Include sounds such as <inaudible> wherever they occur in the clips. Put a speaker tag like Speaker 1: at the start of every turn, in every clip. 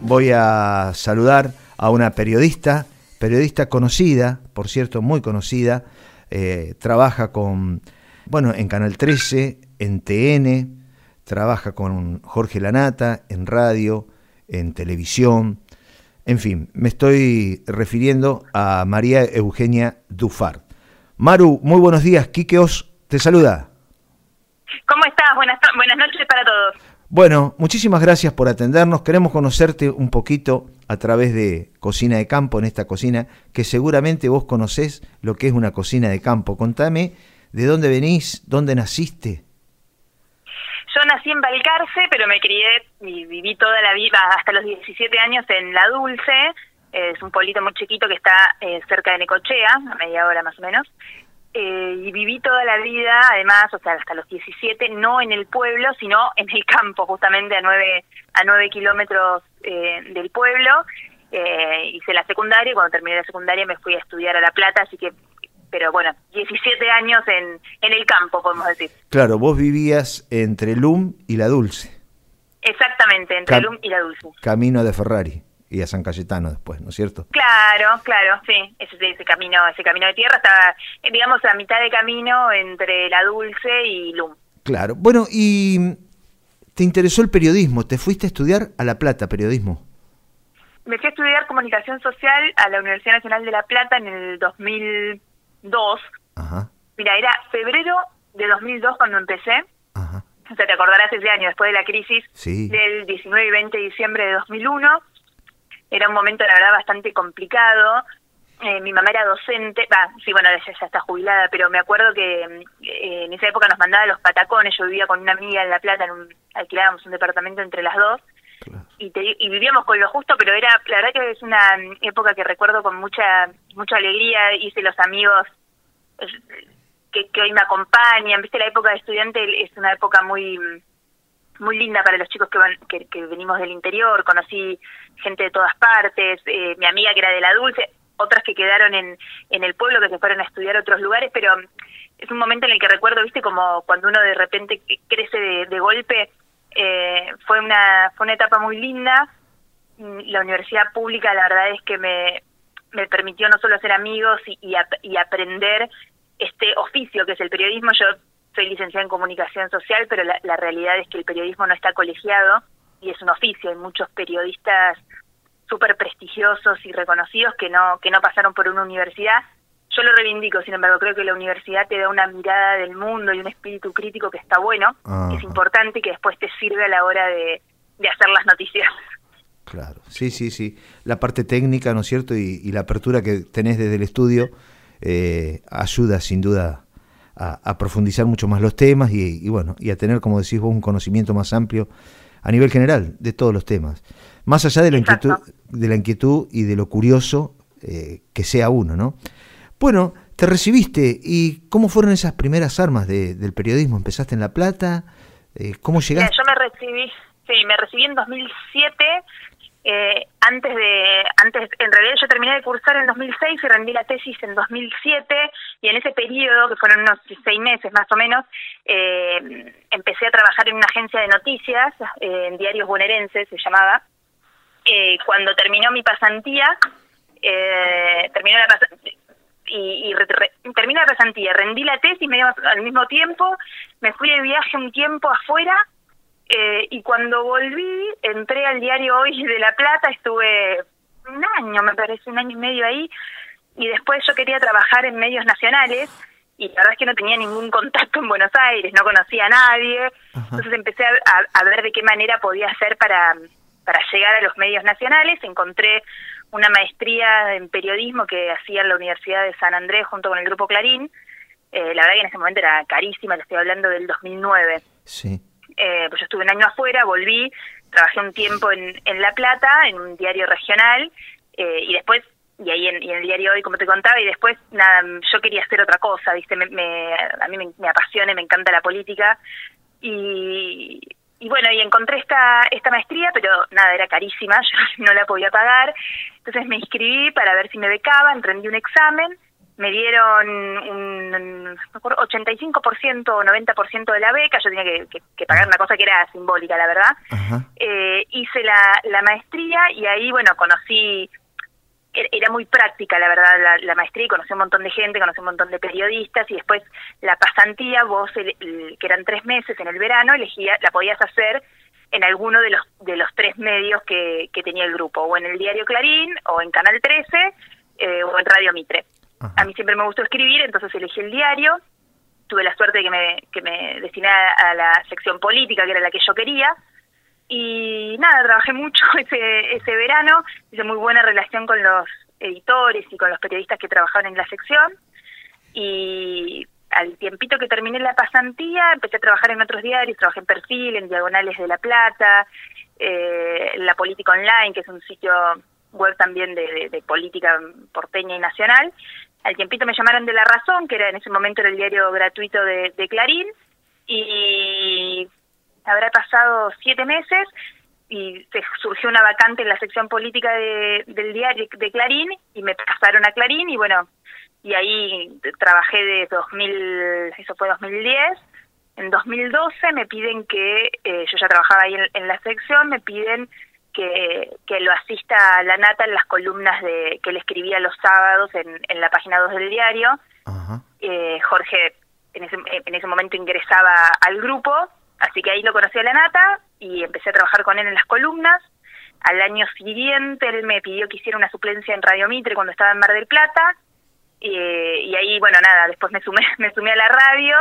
Speaker 1: voy a saludar a una periodista, periodista conocida, por cierto, muy conocida, eh, trabaja con, bueno, en Canal 13, en TN, trabaja con Jorge Lanata en radio, en televisión, en fin, me estoy refiriendo a María Eugenia Dufar. Maru, muy buenos días, Quique Os te saluda.
Speaker 2: ¿Cómo estás? Buenas, buenas noches para todos.
Speaker 1: Bueno, muchísimas gracias por atendernos. Queremos conocerte un poquito a través de Cocina de Campo, en esta cocina, que seguramente vos conocés lo que es una cocina de campo. Contame de dónde venís, dónde naciste.
Speaker 2: Yo nací en Balcarce, pero me crié y viví toda la vida, hasta los 17 años, en La Dulce. Es un pueblito muy chiquito que está eh, cerca de Necochea, a media hora más o menos. Eh, y viví toda la vida, además, o sea, hasta los 17, no en el pueblo, sino en el campo, justamente a 9, a 9 kilómetros eh, del pueblo. Eh, hice la secundaria y cuando terminé la secundaria me fui a estudiar a La Plata, así que, pero bueno, 17 años en, en el campo, podemos decir.
Speaker 1: Claro, vos vivías entre LUM y La Dulce.
Speaker 2: Exactamente, entre LUM y La Dulce.
Speaker 1: Camino de Ferrari y a San Cayetano después, ¿no es cierto?
Speaker 2: Claro, claro, sí, ese, ese camino, ese camino de tierra estaba, eh, digamos, a mitad de camino entre La Dulce y Lum.
Speaker 1: Claro, bueno, y te interesó el periodismo, te fuiste a estudiar a La Plata, periodismo.
Speaker 2: Me fui a estudiar comunicación social a la Universidad Nacional de La Plata en el 2002. Ajá. Mira, era febrero de 2002 cuando empecé. Ajá. O sea, te acordarás ese año, después de la crisis del 19 y 20 de diciembre de 2001 era un momento, la verdad, bastante complicado. Eh, mi mamá era docente, va, sí, bueno, ella ya está jubilada, pero me acuerdo que eh, en esa época nos mandaba los patacones, yo vivía con una amiga en La Plata, en un, alquilábamos un departamento entre las dos, y, y vivíamos con lo justo, pero era, la verdad que es una época que recuerdo con mucha mucha alegría, hice los amigos que, que hoy me acompañan, viste, la época de estudiante es una época muy muy linda para los chicos que, van, que, que venimos del interior, conocí gente de todas partes, eh, mi amiga que era de la Dulce, otras que quedaron en, en el pueblo, que se fueron a estudiar otros lugares, pero es un momento en el que recuerdo, viste, como cuando uno de repente crece de, golpe, eh, fue, una, fue una etapa muy linda, la universidad pública la verdad es que me, me permitió no solo hacer amigos y, y, y aprender este oficio que es el periodismo, yo soy licenciada en comunicación social, pero la, realidad es que el periodismo no está colegiado y es un oficio. Hay muchos periodistas súper prestigiosos y reconocidos que no, que no pasaron por una universidad. Yo lo reivindico, sin embargo, creo que la universidad te da una mirada del mundo y un espíritu crítico que está bueno, que es importante y que después te sirve a la hora de, hacer las noticias.
Speaker 1: Claro, sí, sí, sí. La parte técnica, ¿no es cierto? Y, la apertura que tenés desde el estudio eh, ayuda sin duda a, profundizar mucho más los temas y, bueno, y a tener, como decís vos, un conocimiento más amplio a nivel general de todos los temas. Más allá de la inquietud, de la inquietud y de lo curioso eh, que sea uno, ¿no? Bueno, te recibiste y ¿cómo fueron esas primeras armas del periodismo? ¿Empezaste en La Plata? Eh, ¿Cómo llegaste?
Speaker 2: yo me recibí, sí, me recibí en 2007 eh, antes de, antes, en realidad yo terminé de cursar en 2006 y rendí la tesis en 2007 y en ese periodo, que fueron unos seis meses más o menos, eh, empecé a trabajar en una agencia de noticias, eh, en Diarios Bonaerenses se llamaba. Eh, cuando terminó mi pasantía, eh, terminó la pasantía, y, y terminé la pasantía, rendí la tesis medio al mismo tiempo, me fui de viaje un tiempo afuera eh, y cuando volví, entré al diario Hoy de La Plata, estuve un año, me parece, un año y medio ahí, y después yo quería trabajar en medios nacionales, y la verdad es que no tenía ningún contacto en Buenos Aires, no conocía a nadie, entonces empecé a, ver de qué manera podía hacer para, para llegar a los medios nacionales, encontré una maestría en periodismo que hacía en la Universidad de San Andrés junto con el Grupo Clarín, eh, la verdad que en ese momento era carísima, le estoy hablando del 2009. Sí eh, pues yo estuve un año afuera, volví, trabajé un tiempo en, en La Plata, en un diario regional, eh, y después, y ahí en, el diario hoy, como te contaba, y después, nada, yo quería hacer otra cosa, ¿viste? Me, a mí me, apasiona y me encanta la política, y, y bueno, y encontré esta, esta maestría, pero nada, era carísima, <laughs> yo no la podía pagar, entonces me inscribí para ver si me becaban, rendí un examen, me dieron un, 85% o 90% de la beca, yo tenía que, pagar una cosa que era simbólica, la verdad. Eh, hice la, la maestría y ahí, bueno, conocí, er, era muy práctica, la verdad, la, maestría y conocí un montón de gente, conocí un montón de periodistas y después la pasantía, vos, que eran tres meses en el verano, elegía, la podías hacer en alguno de los de los tres medios que, que tenía el grupo, o en el diario Clarín, o en Canal 13, eh, o en Radio Mitre. A mí siempre me gustó escribir, entonces elegí el diario. Tuve la suerte de que me, que me destiné a la sección política, que era la que yo quería. Y nada, trabajé mucho <laughs> ese, ese verano, hice muy buena relación con los editores y con los periodistas que trabajaban en la sección. Y al tiempito que terminé la pasantía, empecé a trabajar en otros diarios, trabajé en Perfil, en Diagonales de La Plata, eh, en La Política Online, que es un sitio web también de, política porteña y nacional. Al tiempito me llamaron de La Razón, que era en ese momento era el diario gratuito de, Clarín, y habrá pasado siete meses y se surgió una vacante en la sección política del diario de Clarín y me pasaron a Clarín y bueno, y ahí trabajé de 2000, eso fue 2010. En 2012 me piden que, eh, yo ya trabajaba ahí en, la sección, me piden que, que lo asista a la nata en las columnas de que él escribía los sábados en, en la página 2 del diario. Eh, Jorge en ese, en ese momento ingresaba al grupo, así que ahí lo conocí a la nata y empecé a trabajar con él en las columnas. Al año siguiente él me pidió que hiciera una suplencia en Radio Mitre cuando estaba en Mar del Plata y, y ahí, bueno, nada, después me sumé, <laughs> me sumé a la radio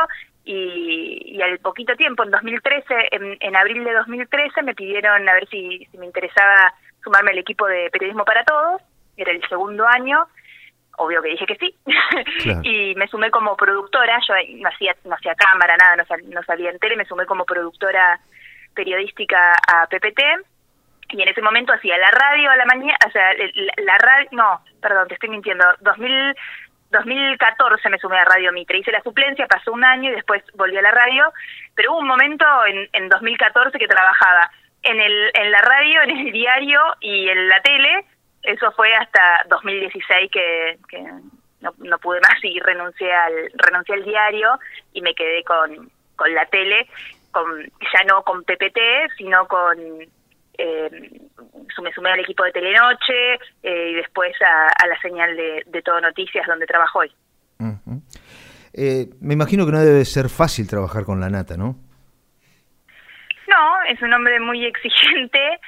Speaker 2: y, al poquito tiempo, en 2013, en, abril de 2013, me pidieron a ver si, me interesaba sumarme al equipo de Periodismo para Todos, era el segundo año, obvio que dije que sí, <laughs> y me sumé como productora, yo no hacía, no hacía cámara, nada, no, salía en tele, me sumé como productora periodística a PPT, y en ese momento hacía la radio a la mañana, o sea, la, la radio, no, perdón, te estoy mintiendo, 2000, 2014 me sumé a Radio Mitre, hice la suplencia, pasó un año y después volví a la radio, pero hubo un momento en, en 2014 que trabajaba en, el, en la radio, en el <laughs> diario y en la tele, eso fue hasta 2016 que, que no, no pude más y renuncié al, renuncié al diario y me quedé con, con la tele, con, ya no con PPT, sino con eh, me sumé al equipo de Telenoche eh, y después a, la señal de, Todo Noticias donde trabajo hoy.
Speaker 1: Eh, me imagino que no debe ser fácil trabajar con la nata, ¿no?
Speaker 2: No, es un hombre muy exigente,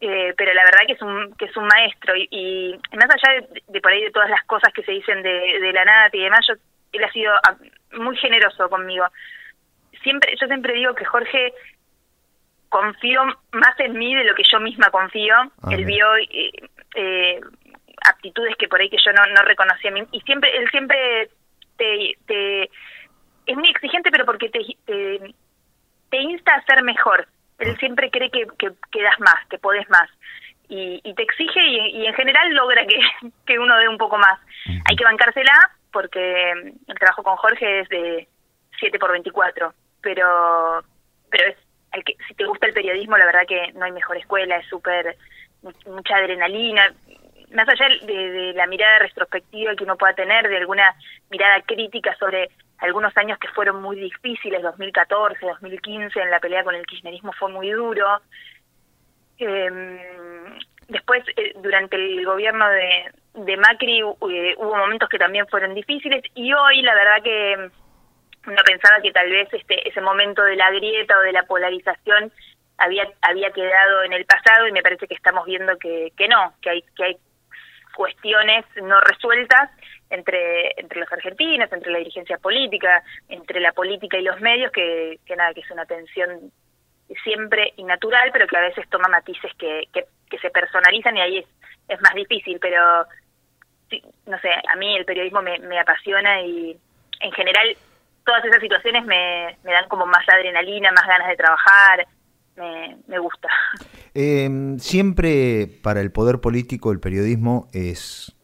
Speaker 2: eh, pero la verdad que es un que es un maestro y, más allá de, por ahí de todas las cosas que se dicen de, la nata y demás, yo, él ha sido ah, muy generoso conmigo. Siempre, yo siempre digo que Jorge confío más en mí de lo que yo misma confío. Ah, él vio eh, eh, aptitudes que por ahí que yo no, no reconocía. Y siempre, él siempre te, te es muy exigente, pero porque te, te, insta a ser mejor. Él ah. siempre cree que, que, das más, que podés más. Y, y te exige y, en general logra que, <laughs> que uno dé un poco más. Hay que bancársela porque el trabajo con Jorge es de 7 por 24, pero, pero es que, si te gusta el periodismo, la verdad que no hay mejor escuela, es súper, mucha adrenalina, más allá de, la mirada retrospectiva que uno pueda tener, de alguna mirada crítica sobre algunos años que fueron muy difíciles, 2014, 2015, en la pelea con el kirchnerismo fue muy duro. Em, después, eh, durante el gobierno de, de Macri, eh, hubo momentos que también fueron difíciles y hoy la verdad que uno pensaba que tal vez este ese momento de la grieta o de la polarización había había quedado en el pasado y me parece que estamos viendo que, que no, que hay que hay cuestiones no resueltas entre entre los argentinos, entre la dirigencia política, entre la política y los medios que, que nada, que es una tensión siempre innatural, pero que a veces toma matices que, que, que se personalizan y ahí es, es más difícil, pero no sé, a mí el periodismo me, me apasiona y en general todas esas situaciones me, dan como más adrenalina, más ganas de trabajar, me, gusta.
Speaker 1: Em, siempre para el poder político el periodismo es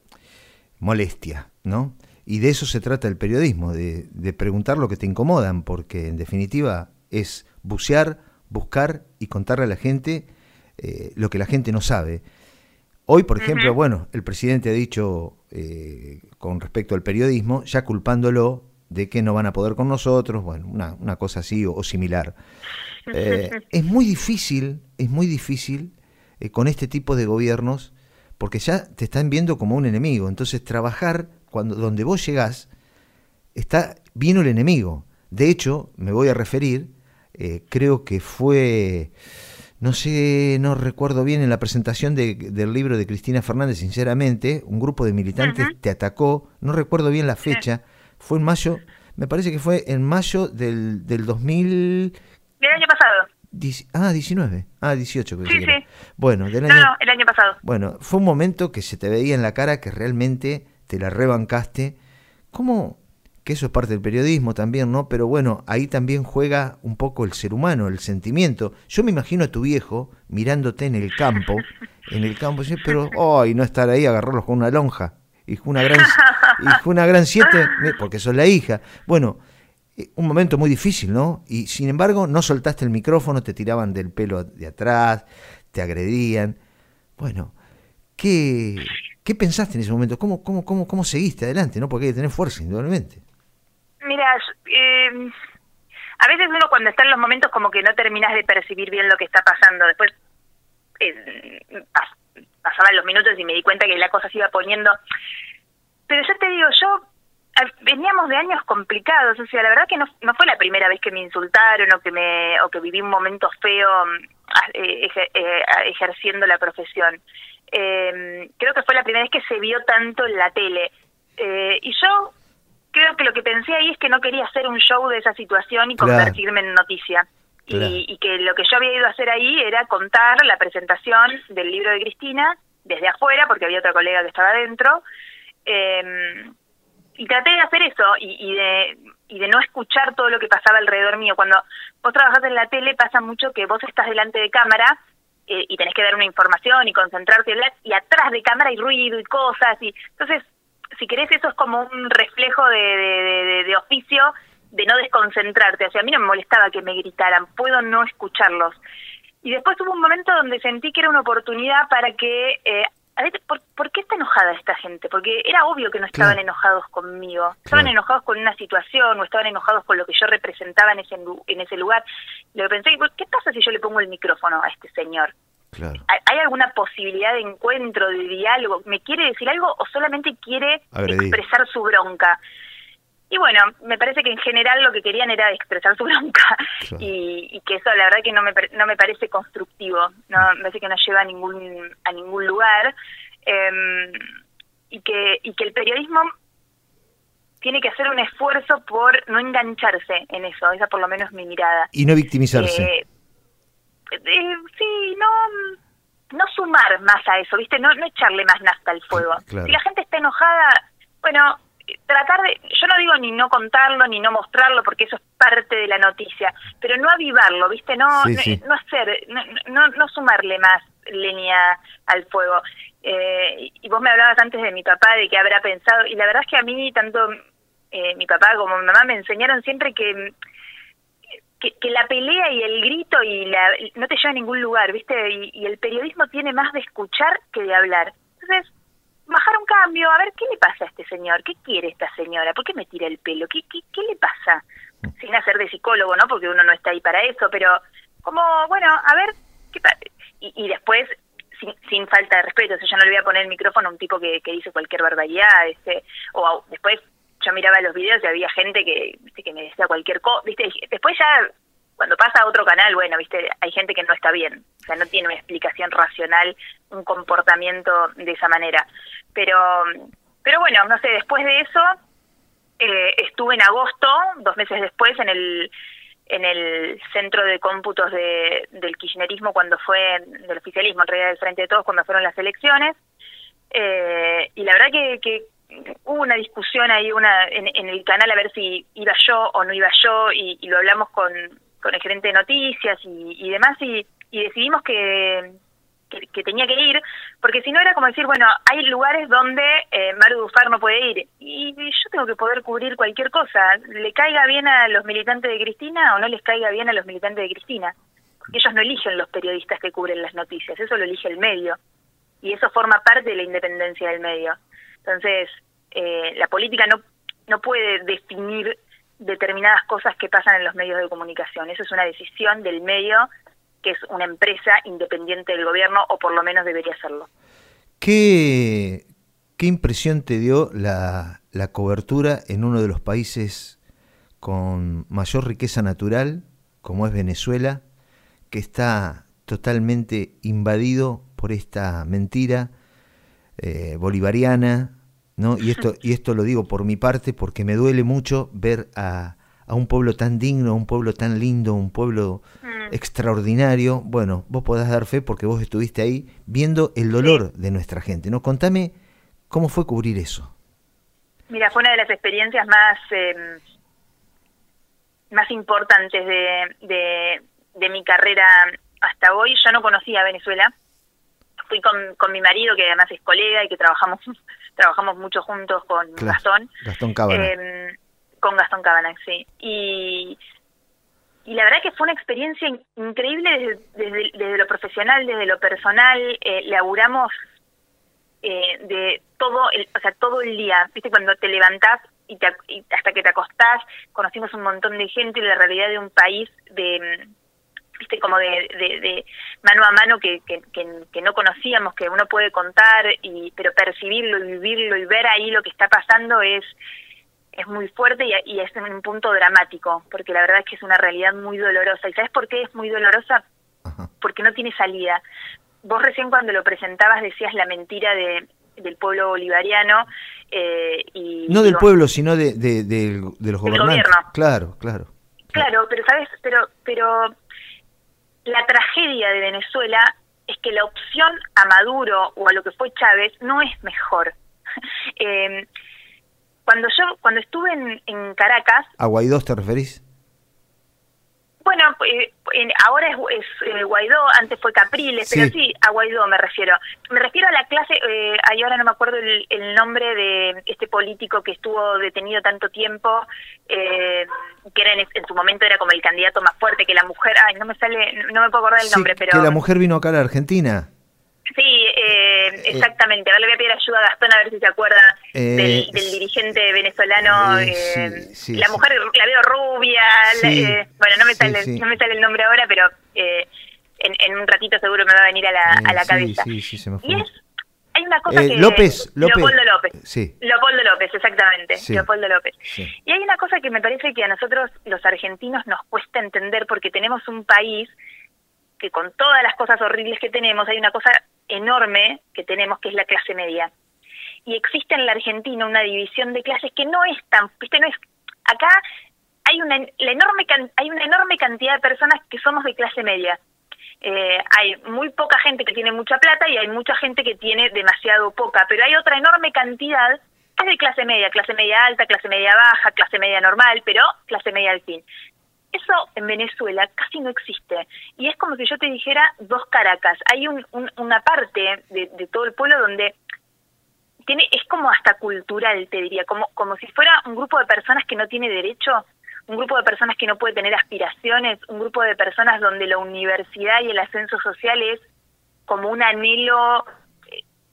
Speaker 1: molestia, ¿no? Y de eso se trata el periodismo, de, preguntar lo que te incomodan, porque en definitiva es bucear, buscar y contarle a la gente eh, lo que la gente no sabe. Hoy, por ejemplo, bueno, el presidente ha dicho eh, con respecto al periodismo, ya culpándolo de que no van a poder con nosotros, bueno, una, una cosa así o, similar. Eh, es muy difícil, es muy difícil eh, con este tipo de gobiernos, porque ya te están viendo como un enemigo. Entonces, trabajar cuando donde vos llegás, está vino el enemigo. De hecho, me voy a referir, creo que fue no sé, no recuerdo bien, en la presentación del libro de Cristina Fernández, sinceramente, un grupo de militantes te atacó, no recuerdo bien la fecha, fue en mayo, me parece que fue en mayo del, del 2000...
Speaker 2: Del año pasado.
Speaker 1: ah, 19. Ah, 18.
Speaker 2: sí, sí.
Speaker 1: Bueno,
Speaker 2: del año, no, no, el año pasado.
Speaker 1: Bueno, fue un momento que se te veía en la cara que realmente te la rebancaste. ¿Cómo, que eso es parte del periodismo también, ¿no? Pero bueno, ahí también juega un poco el ser humano, el sentimiento. Yo me imagino a tu viejo mirándote en el campo, en el campo, pero, ay, no estar ahí, agarrarlos con una lonja. Y una gran, y una gran siete, <laughs> porque sos la hija. Bueno, eh, un momento muy difícil, ¿no? Y sin embargo, no soltaste el micrófono, te tiraban del pelo de atrás, te agredían. Bueno, ¿qué, qué pensaste en ese momento? ¿Cómo, cómo, cómo, cómo seguiste adelante? ¿no? Porque hay que tener fuerza, indudablemente.
Speaker 2: Mira, eh, a veces uno cuando está en los momentos como que no terminas de percibir bien lo que está pasando. Después eh, pasaban los minutos y me di cuenta que la cosa se iba poniendo. Pero yo te digo, yo veníamos de años complicados, o sea, la verdad que no, no fue la primera vez que me insultaron o que me o que viví un momento feo eh, eh, ejerciendo la profesión. Eh, creo que fue la primera vez que se vio tanto en la tele. y yo creo que lo que pensé ahí es que no quería hacer un show de esa situación y convertirme en noticia. Y, que lo que yo había ido a hacer ahí era contar la presentación del libro de Cristina desde afuera, porque había otra colega que estaba adentro. Eh, y traté de hacer eso y, de, y de no escuchar todo lo que pasaba alrededor mío. Cuando vos trabajás en la tele pasa mucho que vos estás delante de cámara eh, y tenés que dar una información y concentrarte y atrás de cámara hay ruido y cosas y entonces si querés, eso es como un reflejo de, oficio de no desconcentrarte. O sea, a mí no me molestaba que me gritaran, puedo no escucharlos. Y después hubo un momento donde sentí que era una oportunidad para que... Eh, a ver, ¿por, qué está enojada esta gente? Porque era obvio que no estaban enojados conmigo. Estaban enojados con una situación o estaban enojados con lo que yo representaba en ese, en ese lugar. Lo que pensé, ¿qué pasa si yo le pongo el micrófono a este señor? ¿Hay alguna posibilidad de encuentro, de diálogo? ¿Me quiere decir algo o solamente quiere expresar su bronca? Y bueno, me parece que en general lo que querían era expresar su bronca y, que eso la verdad que no me, no me parece constructivo, no me parece que no lleva a ningún, a ningún lugar em, y, que, y que el periodismo tiene que hacer un esfuerzo por no engancharse en eso, esa por lo menos mi mirada.
Speaker 1: Y no victimizarse.
Speaker 2: Eh, eh, sí, no, no sumar más a eso, ¿viste? No, no echarle más nafta al fuego. Si la gente está enojada, bueno, tratar de, yo no digo ni no contarlo ni no mostrarlo porque eso es parte de la noticia, pero no avivarlo, ¿viste? No, no, hacer, no, no, sumarle más leña al fuego. Eh, y vos me hablabas antes de mi papá, de que habrá pensado, y la verdad es que a mí tanto eh, mi papá como mi mamá me enseñaron siempre que que, la pelea y el grito y la, no te lleva a ningún lugar, ¿viste? Y, el periodismo tiene más de escuchar que de hablar. Entonces, bajar un cambio, a ver qué le pasa a este señor, qué quiere esta señora, por qué me tira el pelo, qué, qué, qué le pasa, sin hacer de psicólogo, ¿no? Porque uno no está ahí para eso, pero como, bueno, a ver, ¿qué y, y después, sin, sin falta de respeto, o sea, yo no le voy a poner el micrófono a un tipo que, que dice cualquier barbaridad, este, o después yo miraba los videos y había gente que, viste, que me decía cualquier cosa, viste, después ya cuando pasa a otro canal, bueno, viste, hay gente que no está bien, o sea, no tiene una explicación racional un comportamiento de esa manera. Pero, pero bueno, no sé, después de eso eh, estuve en agosto, dos meses después, en el en el centro de cómputos de, del kirchnerismo cuando fue, del oficialismo en realidad del Frente de Todos cuando fueron las elecciones, eh, y la verdad que, que hubo una discusión ahí una en, el canal a ver si iba yo o no iba yo y, lo hablamos con, con el gerente de noticias y, demás y, decidimos que, que, tenía que ir porque si no era como decir bueno hay lugares donde eh, Maru Dufar no puede ir y, yo tengo que poder cubrir cualquier cosa le caiga bien a los militantes de Cristina o no les caiga bien a los militantes de Cristina porque ellos no eligen los periodistas que cubren las noticias eso lo elige el medio y eso forma parte de la independencia del medio. Entonces, eh, la política no, no puede definir determinadas cosas que pasan en los medios de comunicación. Eso es una decisión del medio, que es una empresa independiente del gobierno, o por lo menos debería serlo.
Speaker 1: ¿Qué, qué impresión te dio la, la cobertura en uno de los países con mayor riqueza natural, como es Venezuela, que está totalmente invadido por esta mentira eh, bolivariana, ¿no? Y esto, y esto lo digo por mi parte porque me duele mucho ver a, a un pueblo tan digno, un pueblo tan lindo, un pueblo mm. extraordinario. Bueno, vos podés dar fe porque vos estuviste ahí viendo el dolor de nuestra gente, ¿no? Contame cómo fue cubrir eso.
Speaker 2: Mira, fue una de las experiencias más em, más importantes de, de, mi carrera hasta hoy. Yo no conocía Venezuela. Fui con, con mi marido, que además es colega y que trabajamos <laughs> trabajamos mucho juntos con Gastón.
Speaker 1: Gastón Cabana. Eh,
Speaker 2: con Gastón Cabana, sí. Y, y la verdad que fue una experiencia increíble desde, desde, lo profesional, desde lo personal. Eh, laburamos eh, de todo el, o sea, todo el día. ¿Viste? Cuando te levantás y, hasta que te acostás, conocimos un montón de gente y la realidad de un país de viste como de, de, mano a mano que, que, que, no conocíamos que uno puede contar y pero percibirlo y vivirlo y ver ahí lo que está pasando es es muy fuerte y, y es un punto dramático porque la verdad es que es una realidad muy dolorosa. Y sabes por qué es muy dolorosa porque no tiene salida. Vos recién cuando lo presentabas decías la mentira de del pueblo bolivariano eh, y
Speaker 1: no del pueblo sino de, de, los gobernantes. claro claro.
Speaker 2: Claro pero sabes pero pero la tragedia de Venezuela es que la opción a Maduro o a lo que fue Chávez no es mejor. <laughs> Eh, cuando yo cuando estuve en, en Caracas
Speaker 1: a Guaidó te referís
Speaker 2: bueno, eh, ahora es, eh, Guaidó, antes fue Capriles, pero sí, a Guaidó me refiero. Me refiero a la clase, eh, ahora no me acuerdo el, nombre de este político que estuvo detenido tanto tiempo, eh, que era en, su momento era como el candidato más fuerte, que la mujer, ay, no me sale, no me puedo acordar el nombre, pero...
Speaker 1: Que la mujer vino acá a la Argentina.
Speaker 2: Sí, eh, exactamente. Ahora le voy a pedir ayuda a Gastón a ver si se acuerda del, dirigente venezolano. la mujer la veo rubia. bueno, no me, sale, no me sale el nombre ahora, pero en, en, un ratito seguro me va a venir a la, a la cabeza.
Speaker 1: Sí, sí, se me fue. Y
Speaker 2: es, hay una cosa que...
Speaker 1: López, López.
Speaker 2: Leopoldo López. Sí. Leopoldo López, exactamente. Leopoldo López. Y hay una cosa que me parece que a nosotros los argentinos nos cuesta entender porque tenemos un país que con todas las cosas horribles que tenemos, hay una cosa enorme que tenemos que es la clase media. Y existe en la Argentina una división de clases que no es tan, viste, no es acá hay una la enorme hay una enorme cantidad de personas que somos de clase media. Eh, hay muy poca gente que tiene mucha plata y hay mucha gente que tiene demasiado poca, pero hay otra enorme cantidad que es de clase media, clase media alta, clase media baja, clase media normal, pero clase media al fin. Eso en Venezuela casi no existe. Y es como si yo te dijera dos Caracas. Hay un, una parte de, de, todo el pueblo donde tiene es como hasta cultural, te diría, como, como si fuera un grupo de personas que no tiene derecho, un grupo de personas que no puede tener aspiraciones, un grupo de personas donde la universidad y el ascenso social es como un anhelo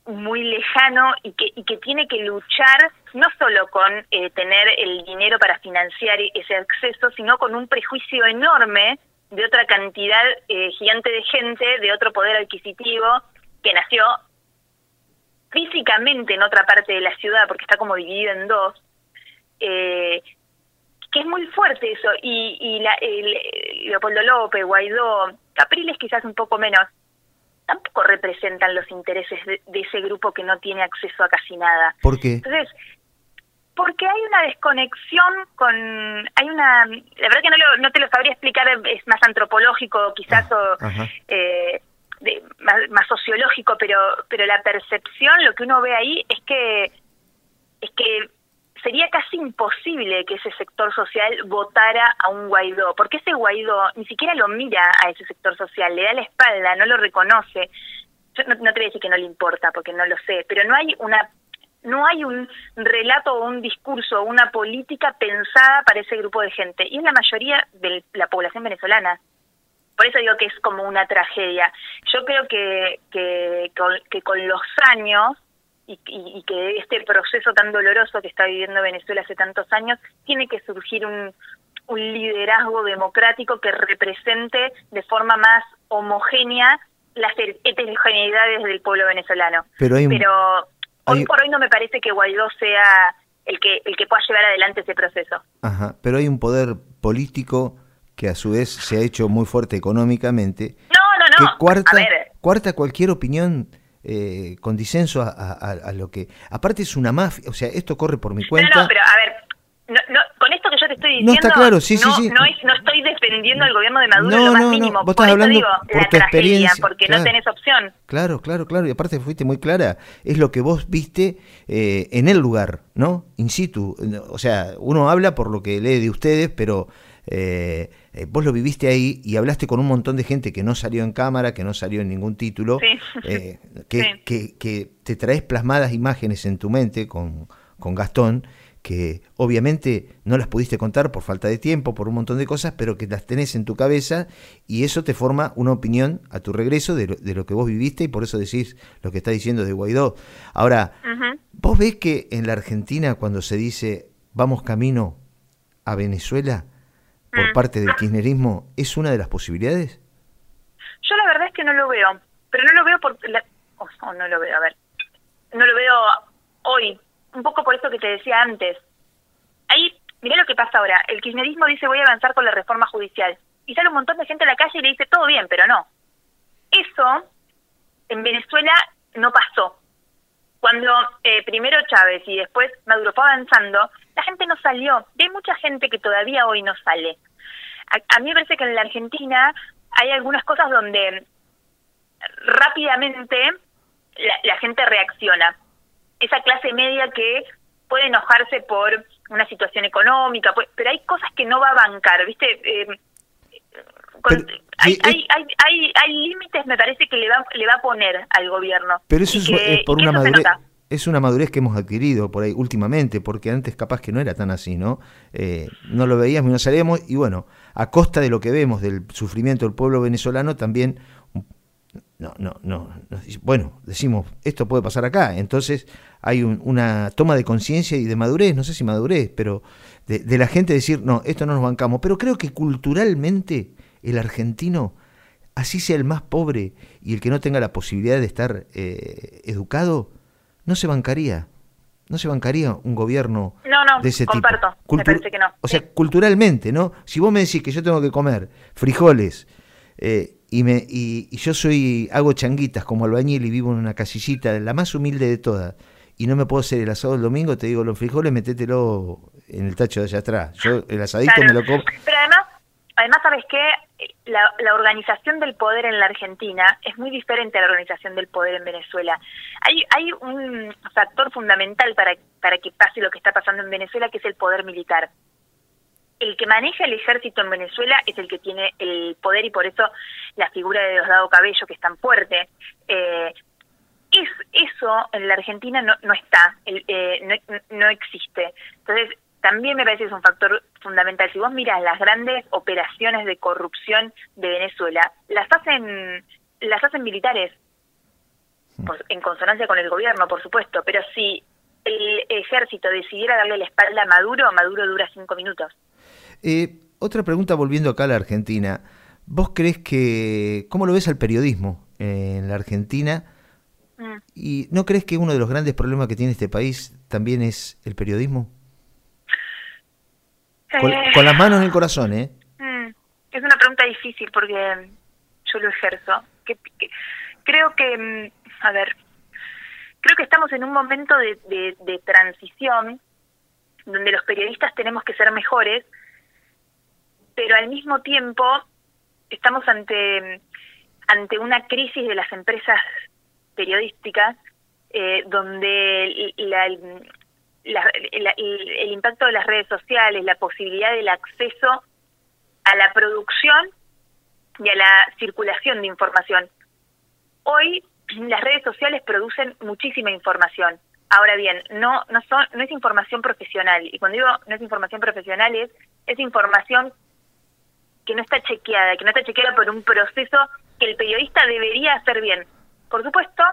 Speaker 2: muy lejano y que, y que tiene que luchar no solo con eh, tener el dinero para financiar ese acceso, sino con un prejuicio enorme de otra cantidad eh, gigante de gente, de otro poder adquisitivo, que nació físicamente en otra parte de la ciudad, porque está como dividido en dos, eh, que es muy fuerte eso, y, y la, Leopoldo López, Guaidó, Capriles quizás un poco menos, tampoco representan los intereses de, ese grupo que no tiene acceso a casi nada.
Speaker 1: ¿Por qué?
Speaker 2: Entonces, porque hay una desconexión con hay una la verdad que no, no te lo sabría explicar es más antropológico quizás o eh, más, sociológico pero pero la percepción lo que uno ve ahí es que es que sería casi imposible que ese sector social votara a un Guaidó, porque ese Guaidó ni siquiera lo mira a ese sector social, le da la espalda, no lo reconoce. Yo no, te voy a decir que no le importa, porque no lo sé, pero no hay una no hay un relato o un discurso o una política pensada para ese grupo de gente, y es la mayoría de la población venezolana. por eso digo que es como una tragedia. Yo creo que, que, que con los años y, y, que este proceso tan doloroso que está viviendo Venezuela hace tantos años, tiene que surgir un, un liderazgo democrático que represente de forma más homogénea las heterogeneidades del pueblo venezolano. Pero, hoy por hoy no me parece que Guaidó sea el que el que pueda llevar adelante ese proceso.
Speaker 1: Ajá, pero hay un poder político que a su vez se ha hecho muy fuerte económicamente.
Speaker 2: No, no, no.
Speaker 1: Que cuarta, cuarta cualquier opinión eh, con disenso a, lo que... Aparte es una mafia, o sea, esto corre por mi cuenta.
Speaker 2: No, no, pero a ver, no, con esto que yo te estoy diciendo,
Speaker 1: no, está claro, sí, sí, sí.
Speaker 2: no, estoy defendiendo al gobierno de Maduro lo más mínimo. Vos estás hablando digo, por la tu experiencia, porque no tenés opción.
Speaker 1: Claro, claro, claro. Y aparte fuiste muy clara. Es lo que vos viste eh, en el lugar, ¿no? In situ. O sea, uno habla por lo que lee de ustedes, pero eh, eh, vos lo viviste ahí y hablaste con un montón de gente que no salió en cámara, que no salió en ningún título, eh, <laughs> que, que, te traes plasmadas imágenes en tu mente con, con Gastón, que obviamente no las pudiste contar por falta de tiempo, por un montón de cosas, pero que las tenés en tu cabeza y eso te forma una opinión a tu regreso de lo, de lo que vos viviste y por eso decís lo que está diciendo de Guaidó. Ahora, ¿vos ves que en la Argentina cuando se dice vamos camino a Venezuela, por mm. parte del kirchnerismo es una de las posibilidades?
Speaker 2: Yo la verdad es que no lo veo, pero no lo veo por... Oh, no lo veo, a ver. No lo veo hoy, un poco por eso que te decía antes. Ahí, mirá lo que pasa ahora. El kirchnerismo dice voy a avanzar con la reforma judicial. Y sale un montón de gente a la calle y le dice todo bien, pero no. Eso en Venezuela no pasó. Cuando eh, primero Chávez y después Maduro fue avanzando, la gente no salió. Y hay mucha gente que todavía hoy no sale. A, mí me parece que en la Argentina hay algunas cosas donde rápidamente la, gente reacciona. Esa clase media que puede enojarse por una situación económica, pues, pero hay cosas que no va a bancar, ¿viste? Eh, hay, hay, hay, hay, límites, me parece, que le va, le va a poner al gobierno.
Speaker 1: Pero eso es por una madurez es una madurez que hemos adquirido por ahí últimamente, porque antes capaz que no era tan así, ¿no? Eh, no lo veíamos y no salíamos, y bueno, a costa de lo que vemos del sufrimiento del pueblo venezolano, también, no, no, no, bueno, decimos, esto puede pasar acá, entonces hay una toma de conciencia y de madurez, no sé si madurez, pero de, la gente decir, no, esto no nos bancamos, pero creo que culturalmente el argentino, así sea el más pobre y el que no tenga la posibilidad de estar eh, educado, no se bancaría. No se bancaría un gobierno de ese
Speaker 2: comparto, tipo. Me parece que no.
Speaker 1: O sea, culturalmente, ¿no? Si vos me decís que yo tengo que comer frijoles eh, y, me, y, yo soy hago changuitas como albañil y vivo en una casillita, la más humilde de todas, y no me puedo hacer el asado el domingo, te digo, los frijoles metételo en el tacho de allá atrás. Yo el asadito me lo como.
Speaker 2: Pero además, además ¿sabes qué? la, la, organización del poder en la Argentina es muy diferente a la organización del poder en Venezuela. Hay, hay un factor fundamental para, para que pase lo que está pasando en Venezuela, que es el poder militar. El que maneja el ejército en Venezuela es el que tiene el poder y por eso la figura de Diosdado Cabello, que es tan fuerte, eh, es, eso en la Argentina no, no está, eh, no, no existe. Entonces, también me parece que es un factor fundamental. Si vos miras las grandes operaciones de corrupción de Venezuela, las hacen, las hacen militares, hmm. en consonancia con el gobierno, por supuesto, pero si el ejército decidiera darle la espalda a Maduro, Maduro dura cinco minutos.
Speaker 1: Eh, otra pregunta volviendo acá a la Argentina. ¿Vos crees que, cómo lo ves al periodismo en la Argentina? Mm. ¿Y no crees que uno de los grandes problemas que tiene este país también es el periodismo? Con, las manos en el corazón, ¿eh?
Speaker 2: Mm, es una pregunta difícil porque yo lo ejerzo. creo que, mm, a ver, creo que estamos en un momento de, de, transición donde los periodistas tenemos que ser mejores, pero al mismo tiempo estamos ante ante una crisis de las empresas periodísticas eh, donde la, el, impacto de las redes sociales, la posibilidad del acceso a la producción y a la circulación de información. Hoy las redes sociales producen muchísima información. Ahora bien, no no son no es información profesional y cuando digo no es información profesional es es información que no está chequeada, que no está chequeada por un proceso que el periodista debería hacer bien. Por supuesto,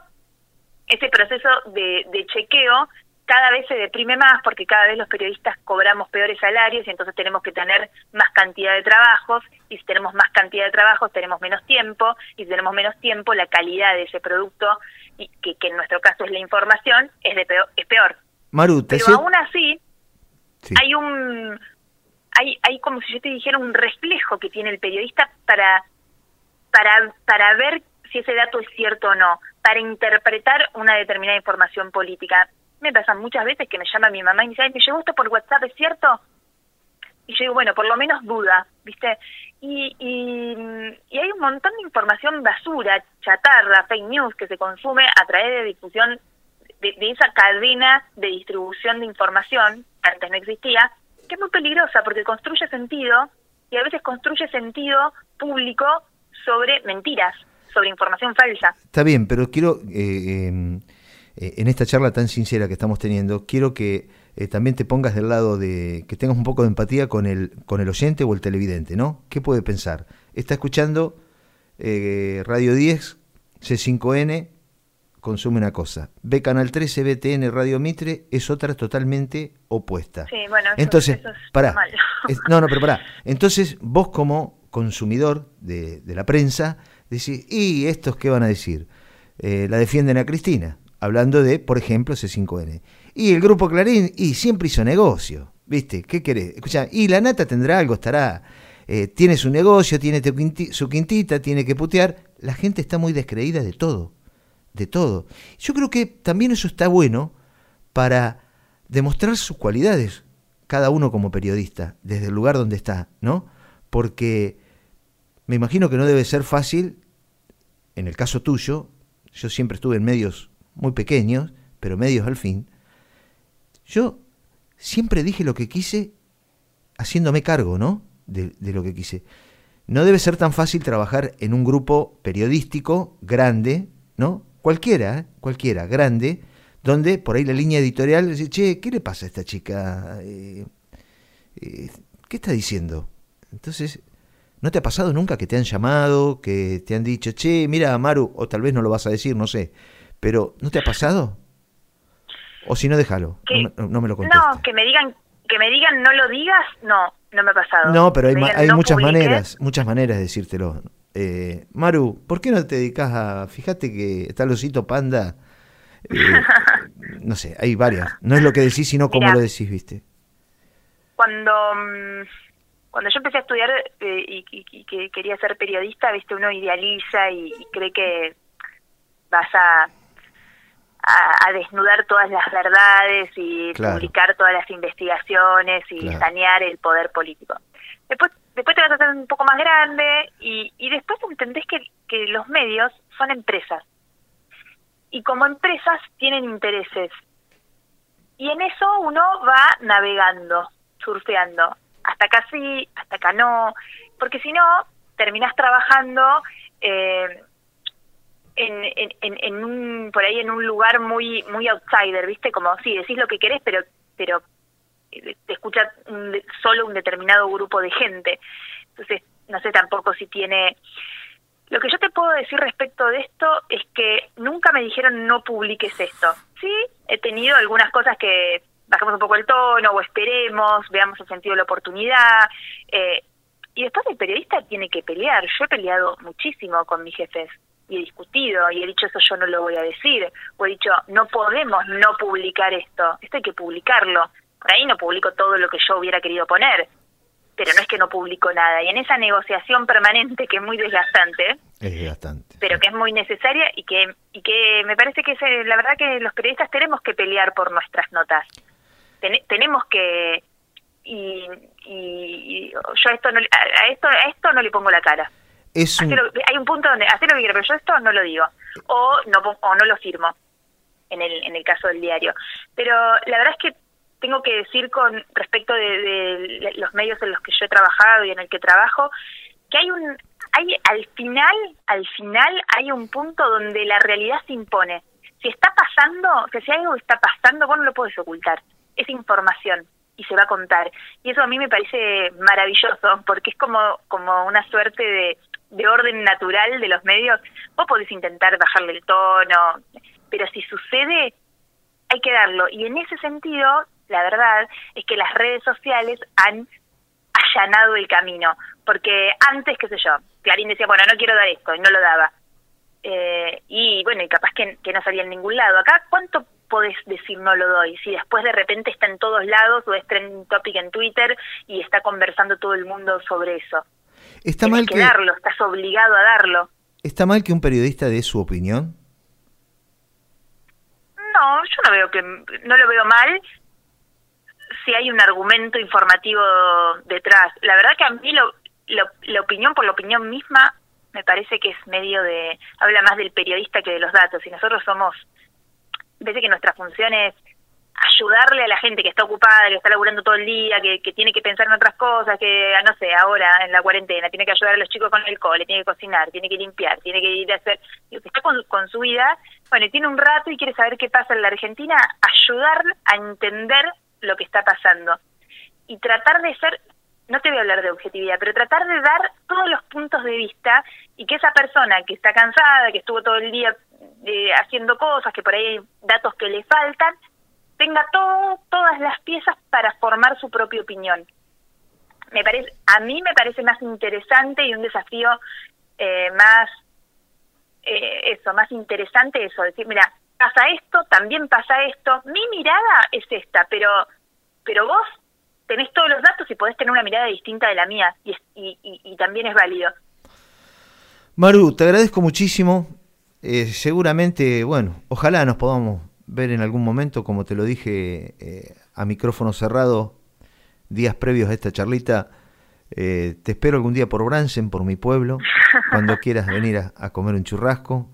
Speaker 2: ese proceso de, de chequeo cada vez se deprime más porque cada vez los periodistas cobramos peores salarios y entonces tenemos que tener más cantidad de trabajos y si tenemos más cantidad de trabajos tenemos menos tiempo y si tenemos menos tiempo la calidad de ese producto y que, que en nuestro caso es la información es de peor, es peor.
Speaker 1: Maru,
Speaker 2: Pero aún así hay un hay hay como si yo te dijera un reflejo que tiene el periodista para para para ver si ese dato es cierto o no, para interpretar una determinada información política me pasa muchas veces que me llama mi mamá y me dice, ¿me llegó esto por WhatsApp, es cierto? Y yo digo, bueno, por lo menos duda, ¿viste? Y, y, hay un montón de información basura, chatarra, fake news que se consume a través de difusión de, de esa cadena de distribución de información, que antes no existía, que es muy peligrosa porque construye sentido y a veces construye sentido público sobre mentiras, sobre información falsa.
Speaker 1: Está bien, pero quiero... Eh, em, eh, en esta charla tan sincera que estamos teniendo, quiero que eh, también te pongas del lado de que tengas un poco de empatía con el, con el oyente o el televidente, ¿no? ¿Qué puede pensar? Está escuchando eh, Radio 10, C5N, consume una cosa. Ve Canal 13, BTN, Radio Mitre, es otra totalmente opuesta.
Speaker 2: Sí, bueno,
Speaker 1: Entonces, pará. <laughs> no, no, pero pará. Entonces, vos como consumidor de, de la prensa, decís, ¿y estos qué van a decir? la defienden a Cristina hablando de, por ejemplo, C5N. Y el grupo Clarín, y siempre hizo negocio, ¿viste? ¿Qué querés? Escucha, y la nata tendrá algo, estará, eh, tiene su negocio, tiene su quintita, tiene que putear. La gente está muy descreída de todo, de todo. Yo creo que también eso está bueno para demostrar sus cualidades, cada uno como periodista, desde el lugar donde está, ¿no? Porque me imagino que no debe ser fácil, en el caso tuyo, yo siempre estuve en medios muy pequeños, pero medios al fin, yo siempre dije lo que quise haciéndome cargo, ¿no? De, lo que quise. No debe ser tan fácil trabajar en un grupo periodístico grande, ¿no? Cualquiera, ¿eh? cualquiera, grande, donde por ahí la línea editorial dice, che, ¿qué le pasa a esta chica? Eh, eh, ¿Qué está diciendo? Entonces, ¿no te ha pasado nunca que te han llamado, que te han dicho, che, mira, Maru, o tal vez no lo vas a decir, no sé, pero, ¿no te ha pasado? O si no, déjalo. No, me lo contestes.
Speaker 2: No, que me digan que me digan no lo digas, no, no me ha pasado.
Speaker 1: No, pero hay, muchas maneras, muchas maneras de decírtelo. Eh, Maru, ¿por qué no te dedicas a... Fíjate que está el osito panda... Eh, <laughs> no sé, hay varias. No es lo que decís, sino cómo lo decís, ¿viste?
Speaker 2: Cuando mm, cuando yo empecé a estudiar eh, y, que quería ser periodista, viste, uno idealiza y cree que vas a a, desnudar todas las verdades y publicar todas las investigaciones y sanear el poder político. Después, después te vas a hacer un poco más grande y, y después entendés que, que los medios son empresas. Y como empresas tienen intereses. Y en eso uno va navegando, surfeando. Hasta acá sí, hasta acá no. Porque si no, terminás trabajando eh, en, en, en, un por ahí en un lugar muy muy outsider viste como sí decís lo que querés pero pero eh, te escucha solo un determinado grupo de gente. Entonces no sé tampoco si tiene lo que yo te puedo decir respecto de esto es que nunca me dijeron no publiques esto. Sí he tenido algunas cosas que bajemos un poco el tono o esperemos veamos el sentido de la oportunidad eh, y después el periodista tiene que pelear. Yo he peleado muchísimo con mis jefes y he discutido y he dicho eso yo no lo voy a decir, o he dicho no podemos no publicar esto, esto hay que publicarlo. Por ahí no publico todo lo que yo hubiera querido poner, pero no es que no publico nada. Y en esa negociación permanente que es muy desgastante, pero que es muy necesaria y que y que me parece que es la verdad que los periodistas tenemos que pelear por nuestras notas. tenemos que y, y, yo esto no, a esto a esto no le pongo la cara hay un punto donde hacer lo que pero yo esto no lo digo. O no, o no lo firmo, en el, en el caso del diario. Pero la verdad es que tengo que decir con respecto de, los medios en los que yo he trabajado y en el que trabajo, que hay un, hay al final, al final hay un punto donde la realidad se impone. Si está pasando, si algo está pasando, vos no lo puedes ocultar. Es información. y se va a contar. Y eso a mí me parece maravilloso, porque es como, como una suerte de, de orden natural de los medios. Vos podés intentar bajarle el tono, pero si sucede, hay que darlo. Y en ese sentido, la verdad es que las redes sociales han allanado el camino, porque antes, qué sé yo, Clarín decía, bueno, no quiero dar esto, y no lo daba. Eh, y bueno, y capaz que, no salía en ningún lado. Acá, ¿cuánto podés decir no lo doy? Si después de repente está en todos lados o es trending topic en Twitter y está conversando todo el mundo sobre eso.
Speaker 1: Está mal
Speaker 2: que, darlo, estás obligado a darlo.
Speaker 1: ¿Está mal que un periodista dé su opinión?
Speaker 2: No, yo no veo que no lo veo mal si hay un argumento informativo detrás. La verdad que a mí lo, la opinión por la opinión misma me parece que es medio de habla más del periodista que de los datos y nosotros somos parece que nuestra función es ayudarle a la gente que está ocupada, que está laburando todo el día, que, que tiene que pensar en otras cosas, que, no sé, ahora en la cuarentena, tiene que ayudar a los chicos con el cole, tiene que cocinar, tiene que limpiar, tiene que ir a hacer, que está con, su vida, bueno, y tiene un rato y quiere saber qué pasa en la Argentina, ayudar a entender lo que está pasando. Y tratar de ser, no te voy a hablar de objetividad, pero tratar de dar todos los puntos de vista y que esa persona que está cansada, que estuvo todo el día eh, haciendo cosas, que por ahí hay datos que le faltan, tenga todo, todas las piezas para formar su propia opinión. Me parece, a mí me parece más interesante y un desafío eh, más, eh, eso, más interesante eso, decir, mira, pasa esto, también pasa esto, mi mirada es esta, pero, pero vos tenés todos los datos y podés tener una mirada distinta de la mía y, y, también es válido.
Speaker 1: Maru, te agradezco muchísimo. Eh, seguramente, bueno, ojalá nos podamos ver en algún momento, como te lo dije eh, a micrófono cerrado, días previos a esta charlita. Eh, te espero algún día por Bransen, por mi pueblo, cuando <laughs> quieras venir a, comer un churrasco.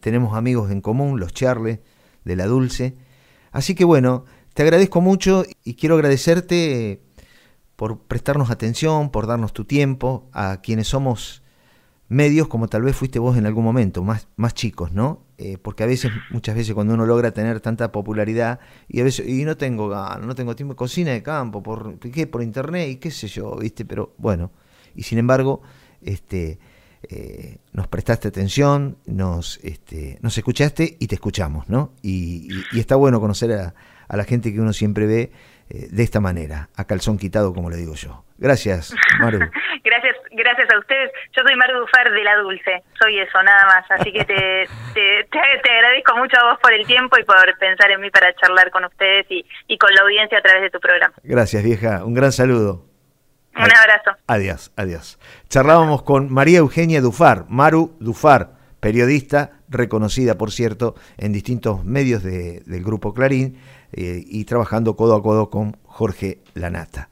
Speaker 1: tenemos amigos en común, los Charles de la Dulce. Así que bueno, te agradezco mucho y quiero agradecerte por prestarnos atención, por darnos tu tiempo, a quienes somos medios como tal vez fuiste vos en algún momento, más, más chicos, ¿no? Eh, porque a veces, muchas veces cuando uno logra tener tanta popularidad y a veces, y no tengo no tengo tiempo, cocina de campo, por, ¿qué? por internet y qué sé yo, ¿viste? Pero bueno, y sin embargo, este, eh, nos prestaste atención, nos, este, nos escuchaste y te escuchamos, ¿no? Y, y está bueno conocer a, a la gente que uno siempre ve eh, de esta manera, a calzón quitado, como le digo yo. Gracias, Maru. <laughs>
Speaker 2: gracias, gracias a ustedes. Yo soy Maru Dufar de La Dulce, soy eso, nada más. Así que <laughs> te, te, agradezco mucho a vos por el tiempo y por pensar en mí para charlar con ustedes y, y con la audiencia a través de tu programa.
Speaker 1: Gracias, vieja. Un gran saludo.
Speaker 2: Un abrazo.
Speaker 1: Adiós, adiós. Charlábamos con María Eugenia Dufar, Maru Dufar, periodista reconocida, por cierto, en distintos medios del Grupo Clarín eh, y trabajando codo a codo con Jorge Lanata.